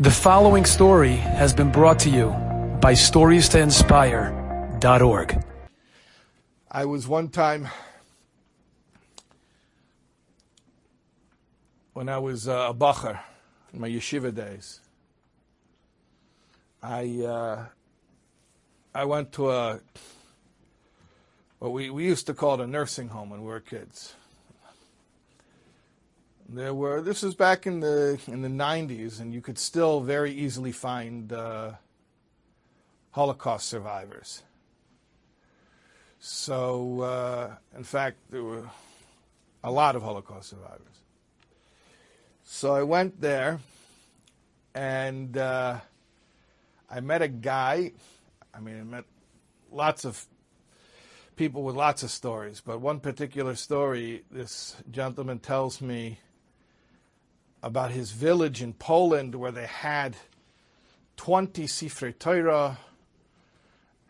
The following story has been brought to you by StoriesToInspire.org. I was one time when I was uh, a bacher in my yeshiva days. I uh, I went to a what we, we used to call it a nursing home when we were kids. There were this was back in the in the 90s, and you could still very easily find uh, Holocaust survivors. So, uh, in fact, there were a lot of Holocaust survivors. So I went there, and uh, I met a guy. I mean, I met lots of people with lots of stories, but one particular story, this gentleman tells me about his village in Poland where they had 20 Sifrei Torah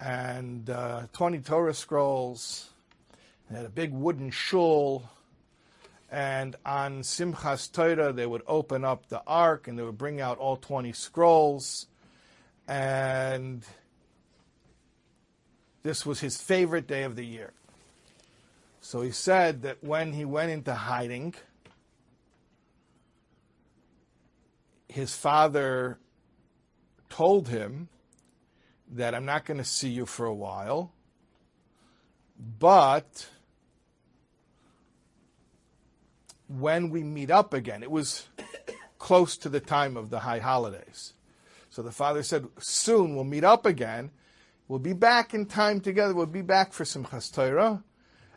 and uh, 20 Torah scrolls. They had a big wooden shul. And on Simchas Torah, they would open up the ark and they would bring out all 20 scrolls. And this was his favorite day of the year. So he said that when he went into hiding, his father told him that I'm not going to see you for a while, but when we meet up again, it was close to the time of the high holidays. So the father said, Soon we'll meet up again. We'll be back in time together. We'll be back for Simchas Torah.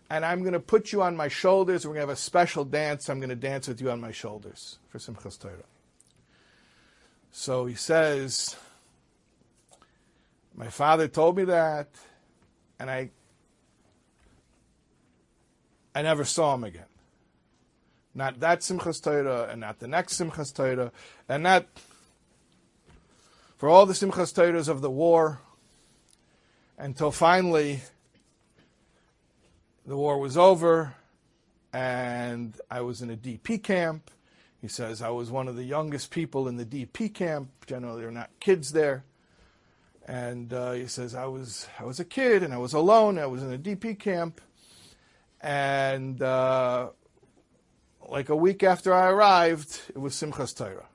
And I'm going to put you on my shoulders. We're going to have a special dance. I'm going to dance with you on my shoulders for Simchas Torah. So he says, My father told me that, and I, I never saw him again. Not that Simchas Torah, and not the next Simchas Torah, and not for all the Simchas Torahs of the war, until finally the war was over, and I was in a DP camp, he says, I was one of the youngest people in the DP camp. Generally, there are not kids there. And uh, he says, I was, I was a kid and I was alone. I was in a DP camp. And uh, like a week after I arrived, it was Simchas Torah.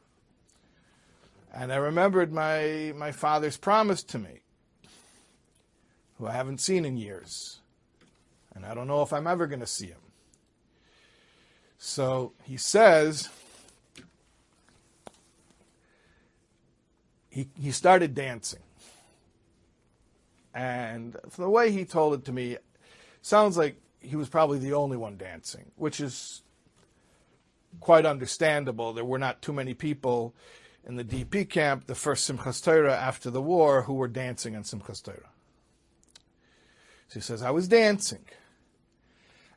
And I remembered my, my father's promise to me, who I haven't seen in years. And I don't know if I'm ever going to see him. So he says, he, he started dancing. And from the way he told it to me, sounds like he was probably the only one dancing, which is quite understandable. There were not too many people in the DP camp, the first Simchas Torah after the war, who were dancing on Simchas Torah. So he says, I was dancing.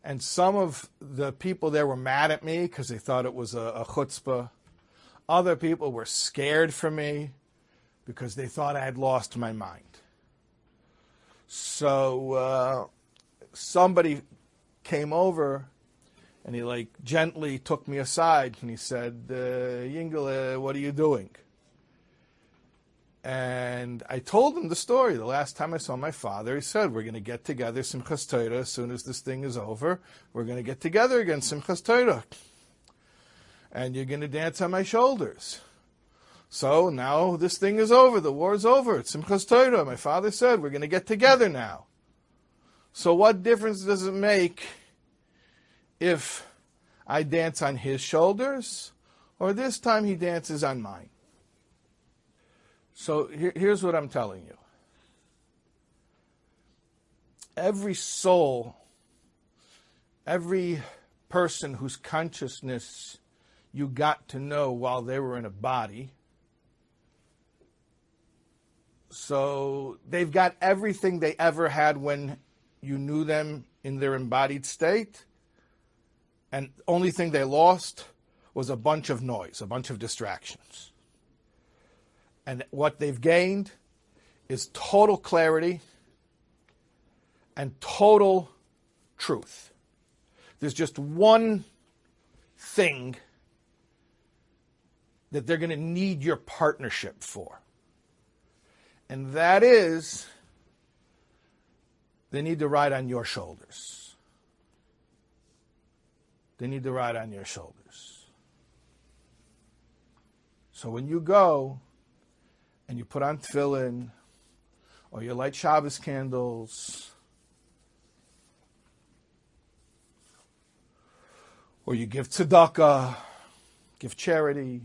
And some of the people there were mad at me because they thought it was a, a chutzpah. Other people were scared for me because they thought I had lost my mind. So uh, somebody came over and he like gently took me aside and he said, uh, what are you doing? And I told him the story. The last time I saw my father, he said, We're going to get together, Simchas Torah, as soon as this thing is over. We're going to get together again, Simchas Torah. And you're going to dance on my shoulders. So now this thing is over. The war is over. It's Simchas Torah. My father said we're going to get together now. So what difference does it make if I dance on his shoulders or this time he dances on mine? So here, here's what I'm telling you. Every soul, every person whose consciousness you got to know while they were in a body so they've got everything they ever had when you knew them in their embodied state. And only thing they lost was a bunch of noise, a bunch of distractions. And what they've gained is total clarity and total truth. There's just one thing that they're going to need your partnership for. And that is, they need to ride on your shoulders. They need to ride on your shoulders. So when you go and you put on tefillin, or you light Shabbos candles, or you give tzedakah, give charity,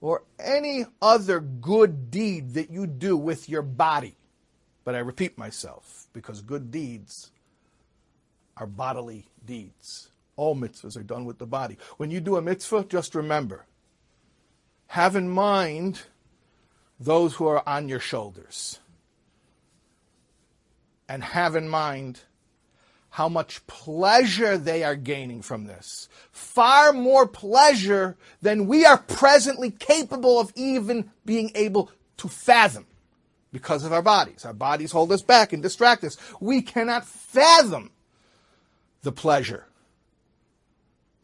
or any other good deed that you do with your body. But I repeat myself, because good deeds are bodily deeds. All mitzvahs are done with the body. When you do a mitzvah, just remember, have in mind those who are on your shoulders. And have in mind how much pleasure they are gaining from this. Far more pleasure than we are presently capable of even being able to fathom because of our bodies. Our bodies hold us back and distract us. We cannot fathom the pleasure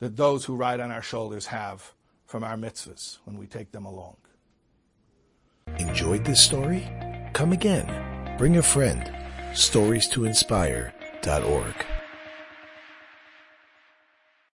that those who ride on our shoulders have from our mitzvahs when we take them along. Enjoyed this story? Come again. Bring a friend. Stories to inspire.org.